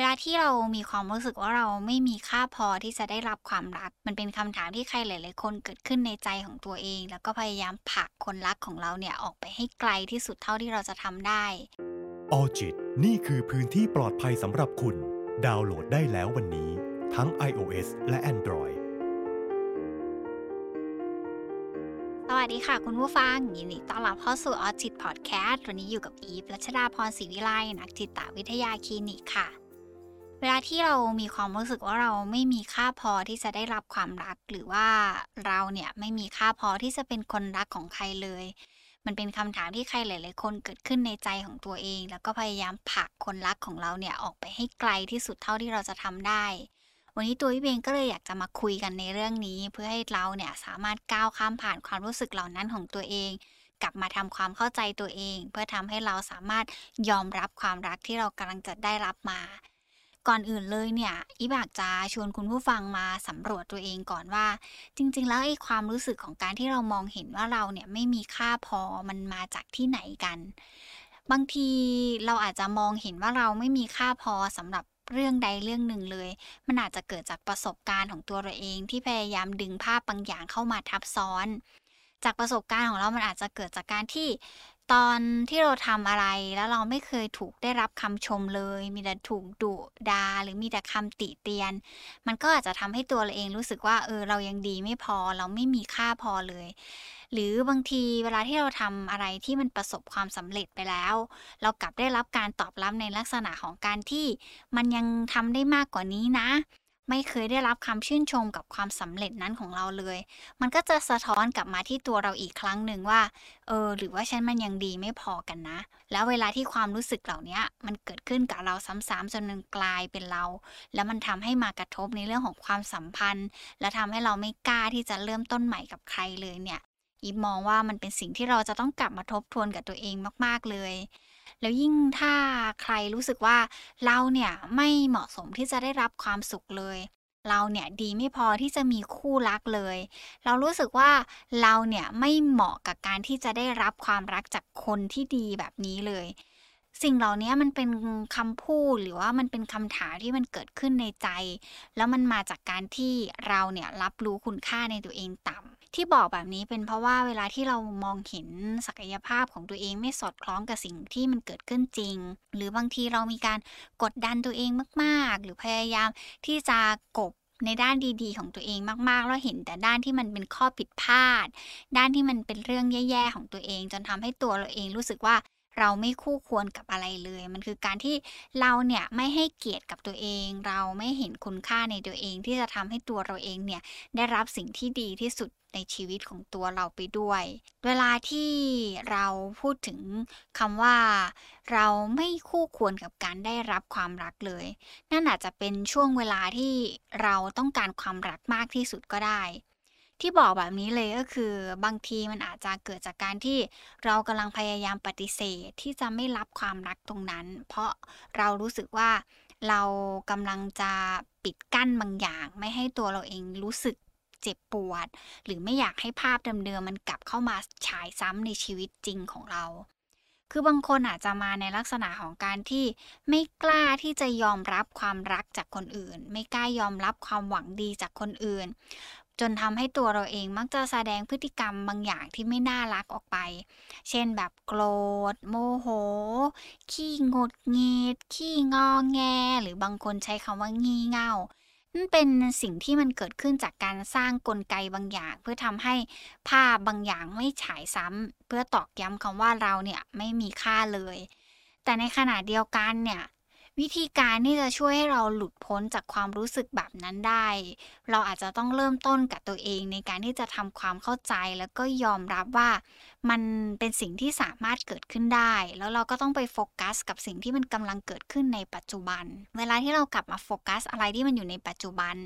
เวลาที่เรามีความรู้สึกว่าเราไม่มีค่าพอที่จะได้รับความรัก มันเป็นคำถามที่ใครหลาย ๆ คนเกิดขึ้นในใจของตัวเอง แล้วก็พยายามผลักคนรักของเราเนี่ยออกไปให้ไกลที่สุดเท่าที่เราจะทำได้ออจิตนี่คือพื้นที่ปลอดภัยสำหรับคุณ ดาวน์โหลดได้แล้ววันนี้ ทั้ง iOS และ Android สวัสดีค่ะคุณผู้ฟังยินดีต้อนรับเข้าสู่ออจิตพอดแคสต์วันนี้อยู่กับอีฟรัชดาพรศรีวิไลนักจิตวิทยาคลินิกค่ะ เวลาที่เรามีความรู้สึกว่าเราไม่มีค่าพอที่จะได้รับความรัก หรือว่าเราเนี่ยไม่มีค่าพอที่จะเป็นคนรักของใครเลย มันเป็นคำถามที่ใครหลาย ๆ คนเกิดขึ้นในใจของตัวเอง แล้วก็พยายามผลักคนรักของเราเนี่ยออกไปให้ไกลที่สุดเท่าที่เราจะทำได้ วันนี้ตัวพี่เบงก็เลยอยากจะมาคุยกันในเรื่องนี้ เพื่อให้เราเนี่ยสามารถก้าวข้ามผ่านความรู้สึกเหล่านั้นของตัวเองกลับมาทำความเข้าใจตัวเอง เพื่อทำให้เราสามารถยอมรับความรักที่เรากำลังจะได้รับมา ก่อนอื่นเลยเนี่ยอีบากจะชวนคุณผู้ฟังมาสำรวจตัวเองก่อนว่า จริง ๆ แล้วไอ้ความรู้สึกของการที่เรามองเห็นว่าเราเนี่ยไม่มีค่าพอมันมาจากที่ไหนกัน บางทีเราอาจจะมองเห็นว่าเราไม่มีค่าพอสำหรับเรื่องใดเรื่องหนึ่งเลย มันอาจจะเกิดจากประสบการณ์ของตัวเราเองที่พยายามดึงภาพบางอย่างเข้ามาทับซ้อน จากประสบการณ์ของเรามันอาจจะเกิดจากการที่ ตอนที่เราทำอะไรแล้วเราไม่เคยถูกได้รับคำชมเลย มีแต่ถูกดุดาหรือมีแต่คำติเตียน มันก็อาจจะทำให้ตัวเราเองรู้สึกว่าเออเรายังดีไม่พอเราไม่มีค่าพอเลย หรือบางทีเวลาที่เราทำอะไรที่มันประสบความสำเร็จไปแล้ว เรากลับได้รับการตอบรับในลักษณะของการที่มันยังทำได้มากกว่านี้นะ ไม่เคยได้รับคำชื่นชมกับความสำเร็จนั้นของเราเลย มันก็จะสะท้อนกลับมาที่ตัวเราอีกครั้งหนึ่งว่า เออ หรือว่าฉันมันยังดีไม่พอกันนะ แล้วเวลาที่ความรู้สึกเหล่านี้มันเกิดขึ้นกับเราซ้ำๆจนมันกลายเป็นเรา แล้วมันทำให้มากระทบในเรื่องของความสัมพันธ์ และทำให้เราไม่กล้าที่จะเริ่มต้นใหม่กับใครเลยเนี่ยอีมองว่ามันเป็นสิ่งที่เราจะต้องกลับมาทบทวนกับตัวเองมาก ๆ เลย แล้วยิ่งถ้าใครรู้สึกว่าเราเนี่ยไม่เหมาะสมที่จะได้รับความสุขเลย เราเนี่ยดีไม่พอที่จะมีคู่รักเลย เรารู้สึกว่าเราเนี่ยไม่เหมาะกับการที่จะได้รับความรักจากคนที่ดีแบบนี้เลย สิ่งเหล่านี้มันเป็นคำพูดหรือว่ามันเป็นคำถามที่มันเกิดขึ้นในใจ แล้วมันมาจากการที่เราเนี่ยรับรู้คุณค่าในตัวเองต่ำ ที่บอกแบบนี้เป็นเพราะว่าเวลาที่เรามองเห็นศักยภาพของตัวเองไม่สอดคล้องกับสิ่งที่มันเกิดขึ้นจริง หรือบางทีเรามีการกดดันตัวเองมากๆ หรือพยายามที่จะกบในด้านดีๆ ของตัวเองมากๆ แล้วเห็นแต่ด้านที่มันเป็นข้อผิดพลาด ด้านที่มันเป็นเรื่องแย่ๆของตัวเอง จนทำให้ตัวเราเองรู้สึกว่า เราไม่คู่ควรกับอะไรเลย มันคือการที่เราเนี่ยไม่ให้เกียรติกับตัวเอง เราไม่เห็นคุณค่าในตัวเองที่จะทำให้ตัวเราเองเนี่ยได้รับสิ่งที่ดีที่สุดในชีวิตของตัวเราไปด้วย เวลาที่เราพูดถึงคำว่า เราไม่คู่ควรกับการได้รับความรักเลย นั่นอาจจะเป็นช่วงเวลาที่เราต้องการความรักมากที่สุดก็ได้ ที่บอกแบบนี้เลยก็คือบางทีมันอาจจะเกิดจากการที่เรากำลังพยายามปฏิเสธที่จะไม่รับความรักตรงนั้น เพราะเรารู้สึกว่าเรากำลังจะปิดกั้นบางอย่าง ไม่ให้ตัวเราเองรู้สึกเจ็บปวด หรือไม่อยากให้ภาพเดิมๆมันกลับเข้ามาฉายซ้ำในชีวิตจริงของเรา คือบางคนอาจจะมาในลักษณะของการที่ไม่กล้าที่จะยอมรับความรักจากคนอื่น ไม่กล้ายอมรับความหวังดีจากคนอื่น จนทำให้ตัวเราเองมักจะแสดงพฤติกรรมบางอย่างที่ไม่น่ารักออกไป เช่นแบบโกรธ โมโห ขี้งดงีดขี้งอแง หรือบางคนใช้คำว่างี่เง่านั่นเป็นสิ่งที่มันเกิดขึ้นจากการสร้างกลไกบางอย่าง เพื่อทำให้ภาพบางอย่างไม่ฉายซ้ำเพื่อตอกย้ำคำว่าเราเนี่ยไม่มีค่าเลย แต่ในขณะเดียวกันเนี่ย วิธีการที่จะช่วยให้เราหลุดพ้นจากความรู้สึกแบบนั้นได้ เราอาจจะต้องเริ่มต้นกับตัวเองในการที่จะทำความเข้าใจแล้วก็ยอมรับว่ามันเป็นสิ่งที่สามารถเกิดขึ้นได้ แล้วเราก็ต้องไปโฟกัส กับสิ่งที่มันกำลังเกิดขึ้นในปัจจุบัน เวลาที่เรากลับมาโฟกัส อะไรที่มันอยู่ในปัจจุบัน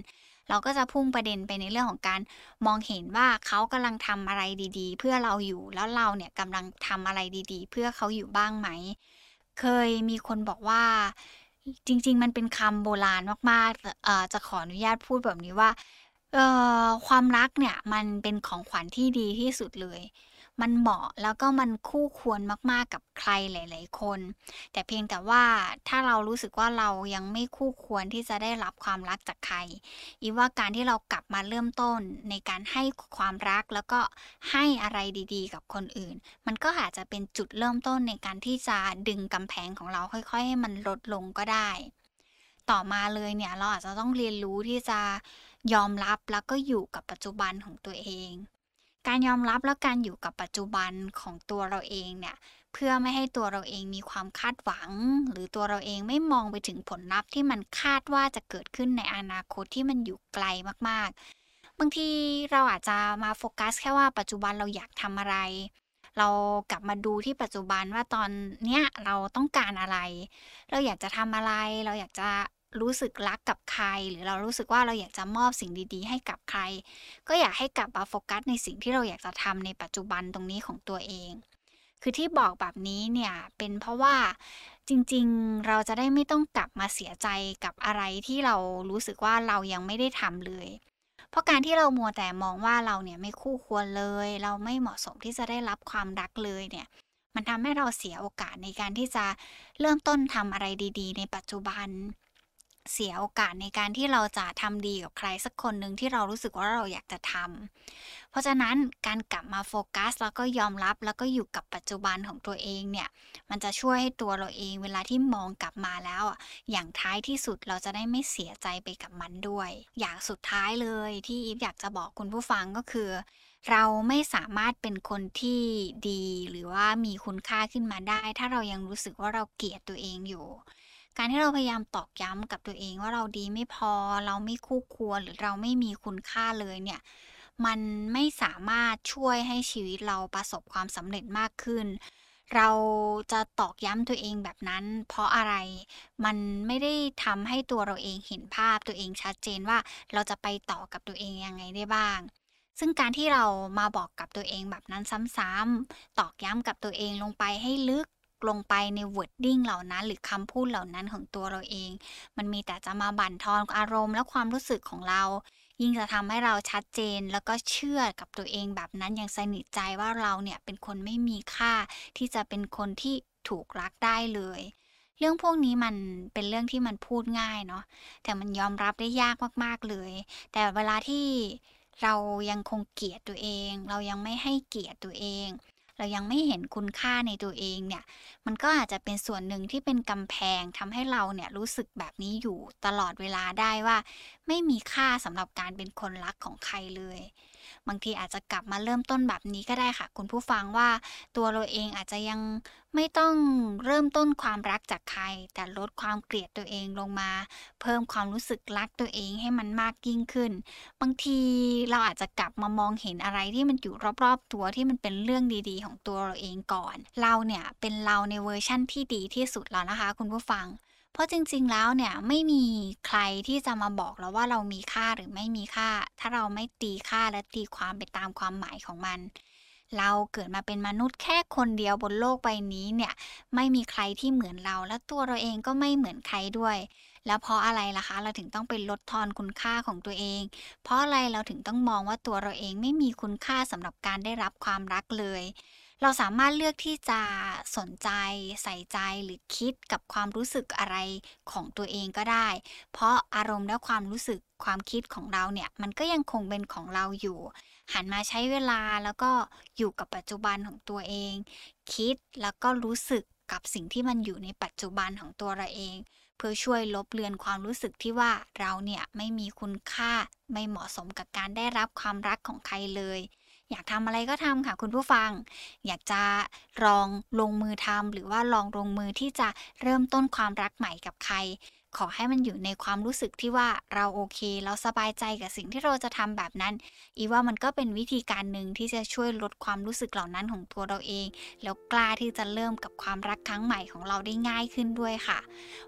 เราก็จะพุ่งประเด็นไปในเรื่องของการมองเห็นว่าเขากำลังทำอะไรดีๆ เพื่อเราอยู่แล้วเราเนี่ยกำลังทำอะไรดีๆ เพื่อเขาอยู่บ้างไหม เคยมีคนบอกว่า จริง ๆ มันเป็นคำโบราณมากๆจะขออนุญาตพูดแบบนี้ว่าความรักเนี่ยมันเป็นของขวัญที่ดีที่สุดเลย มันเหมาะแล้วก็มันคู่ควรมากๆกับใครหลาย ๆ คน แต่เพียงแต่ว่าถ้าเรารู้สึกว่าเรายังไม่คู่ควรที่จะได้รับความรักจากใคร อีว่าการที่เรากลับมาเริ่มต้นในการให้ความรักแล้วก็ให้อะไรดี ๆ กับคนอื่น มันก็อาจจะเป็นจุดเริ่มต้นในการที่จะดึงกำแพงของเราค่อยๆ ให้มันลดลงก็ได้ ต่อมาเลยเนี่ยเราอาจจะต้องเรียนรู้ที่จะยอมรับแล้วก็อยู่กับปัจจุบันของตัวเอง การยอมรับและการอยู่กับปัจจุบันของตัวเราเองเนี่ยเพื่อไม่ให้ตัวเราเองมีความคาดหวัง หรือตัวเราเองไม่มองไปถึงผลลัพธ์ที่มันคาดว่าจะเกิดขึ้นในอนาคตที่มันอยู่ไกลมากๆ บางทีเราอาจจะมาโฟกัสแค่ว่าปัจจุบันเราอยากทำอะไร เรากลับมาดูที่ปัจจุบันว่าตอนเนี้ยเราต้องการอะไร เราอยากจะทำอะไร เราอยากจะ รู้สึกรักกับใคร หรือเรารู้สึกว่าเราอยากจะมอบสิ่งดีๆ ให้กับใคร ก็อยากให้กลับมาโฟกัสในสิ่งที่เราอยากจะทำในปัจจุบันตรงนี้ของตัวเอง คือที่บอกแบบนี้เนี่ยเป็นเพราะว่าจริงๆ เราจะได้ไม่ต้องกลับมาเสียใจกับอะไรที่เรารู้สึกว่าเรายังไม่ได้ทำเลย เพราะการที่เรามัวแต่มองว่าเราเนี่ยไม่คู่ควรเลย เราไม่เหมาะสมที่จะได้รับความรักเลยเนี่ยมันทำให้เราเสียโอกาสในการที่จะเริ่มต้นทำอะไรดี ๆ ในปัจจุบัน เสียโอกาสในการที่เราจะทำดีกับใครสักคนหนึ่งที่เรารู้สึกว่าเราอยากจะทำเพราะฉะนั้นการกลับมาโฟกัส แล้วก็ยอมรับแล้วก็อยู่กับปัจจุบันของตัวเองเนี่ย มันจะช่วยให้ตัวเราเองเวลาที่มองกลับมาแล้วอะอย่างท้ายที่สุดเราจะได้ไม่เสียใจไปกับมันด้วย อย่างสุดท้ายเลยที่อีฟอยากจะบอกคุณผู้ฟังก็คือ เราไม่สามารถเป็นคนที่ดี หรือว่ามีคุณค่าขึ้นมาได้ ถ้าเรายังรู้สึกว่าเราเกลียดตัวเองอยู่ การที่เราพยายามตอกย้ำกับตัวเองว่าเราดีไม่พอเราไม่คู่ควรหรือเราไม่มีคุณค่าเลยเนี่ยมันไม่สามารถช่วยให้ชีวิตเราประสบความสำเร็จมากขึ้น เราจะตอกย้ำตัวเองแบบนั้น เพราะอะไร มันไม่ได้ทำให้ตัวเราเองเห็นภาพตัวเองชัดเจนว่าเราจะไปต่อกับตัวเองยังไงได้บ้าง ซึ่งการที่เรามาบอกกับตัวเองแบบนั้นซ้ำๆตอกย้ำกับตัวเองลงไปให้ลึก ลงไปใน wording เหล่านั้น หรือคำพูดเหล่านั้นของตัวเราเอง มันมีแต่จะมาบั่นทอนอารมณ์และความรู้สึกของเรา ยิ่งจะทำให้เราชัดเจนแล้วก็เชื่อกับตัวเองแบบนั้นอย่างสนิทใจว่าเราเนี่ยเป็นคนไม่มีค่า ที่จะเป็นคนที่ถูกรักได้เลย เรื่องพวกนี้มันเป็นเรื่องที่มันพูดง่ายเนาะแต่มันยอมรับได้ยากมากๆเลย แต่เวลาที่เรายังคงเกลียดตัวเอง เรายังไม่ให้เกียรติตัวเอง เรายังไม่เห็นคุณค่าในตัวเองเนี่ยมันก็อาจจะเป็นส่วนหนึ่งที่เป็นกำแพงทำให้เราเนี่ยรู้สึกแบบนี้อยู่ตลอดเวลาได้ว่า ไม่มีค่าสำหรับการเป็นคนรักของใครเลย บางทีอาจจะกลับมาเริ่มต้นแบบนี้ก็ได้ค่ะ คุณผู้ฟังว่าตัวเราเองอาจจะยังไม่ต้องเริ่มต้นความรักจากใคร แต่ลดความเกลียดตัวเองลงมา เพิ่มความรู้สึกรักตัวเองให้มันมากยิ่งขึ้น บางทีเราอาจจะกลับมามองเห็นอะไรที่มันอยู่รอบๆตัวที่มันเป็นเรื่องดีๆ ของตัวเราเองก่อน เราเนี่ยเป็นเราในเวอร์ชั่นที่ดีที่สุดแล้วนะคะ คุณผู้ฟัง เพราะจริง ๆ แล้วเนี่ยไม่มีใครที่จะมาบอกเราว่าเรามีค่าหรือไม่มีค่า ถ้าเราไม่ตีค่าและตีความไปตามความหมายของมัน เราเกิดมาเป็นมนุษย์แค่คนเดียวบนโลกใบนี้เนี่ยไม่มีใครที่เหมือนเราและตัวเราเองก็ไม่เหมือนใครด้วย แล้วเพราะอะไรล่ะคะ เราถึงต้องไปลดทอนคุณค่าของตัวเอง เพราะอะไรเราถึงต้องมองว่าตัวเราเองไม่มีคุณค่าสำหรับการได้รับความรักเลย เราสามารถเลือกที่จะสนใจใส่ใจหรือคิดกับความรู้สึกอะไรของตัวเองก็ได้ เพราะอารมณ์และความรู้สึกความคิดของเราเนี่ย มันก็ยังคงเป็นของเราอยู่ หันมาใช้เวลาแล้วก็อยู่กับปัจจุบันของตัวเอง คิดแล้วก็รู้สึกกับสิ่งที่มันอยู่ในปัจจุบันของตัวเราเอง เพื่อช่วยลบเลือนความรู้สึกที่ว่าเราเนี่ยไม่มีคุณค่าไม่เหมาะสมกับการได้รับความรักของใครเลย อยากทำอะไรก็ทำค่ะคุณผู้ฟัง อยากจะลองลงมือทำหรือว่าลองลงมือที่จะเริ่มต้นความรักใหม่กับใคร ขอให้มันอยู่ในความรู้สึกที่ว่าเราโอเค เราสบายใจกับสิ่งที่เราจะทำแบบนั้น อีว่ามันก็เป็นวิธีการหนึ่งที่จะช่วยลดความรู้สึกเหล่านั้นของตัวเราเอง แล้วกล้าที่จะเริ่มกับความรักครั้งใหม่ของเราได้ง่ายขึ้นด้วยค่ะ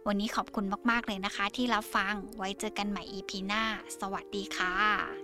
วันนี้ขอบคุณมากๆเลยนะคะ ที่รับฟังไว้เจอกันใหม่ EP หน้า สวัสดีค่ะ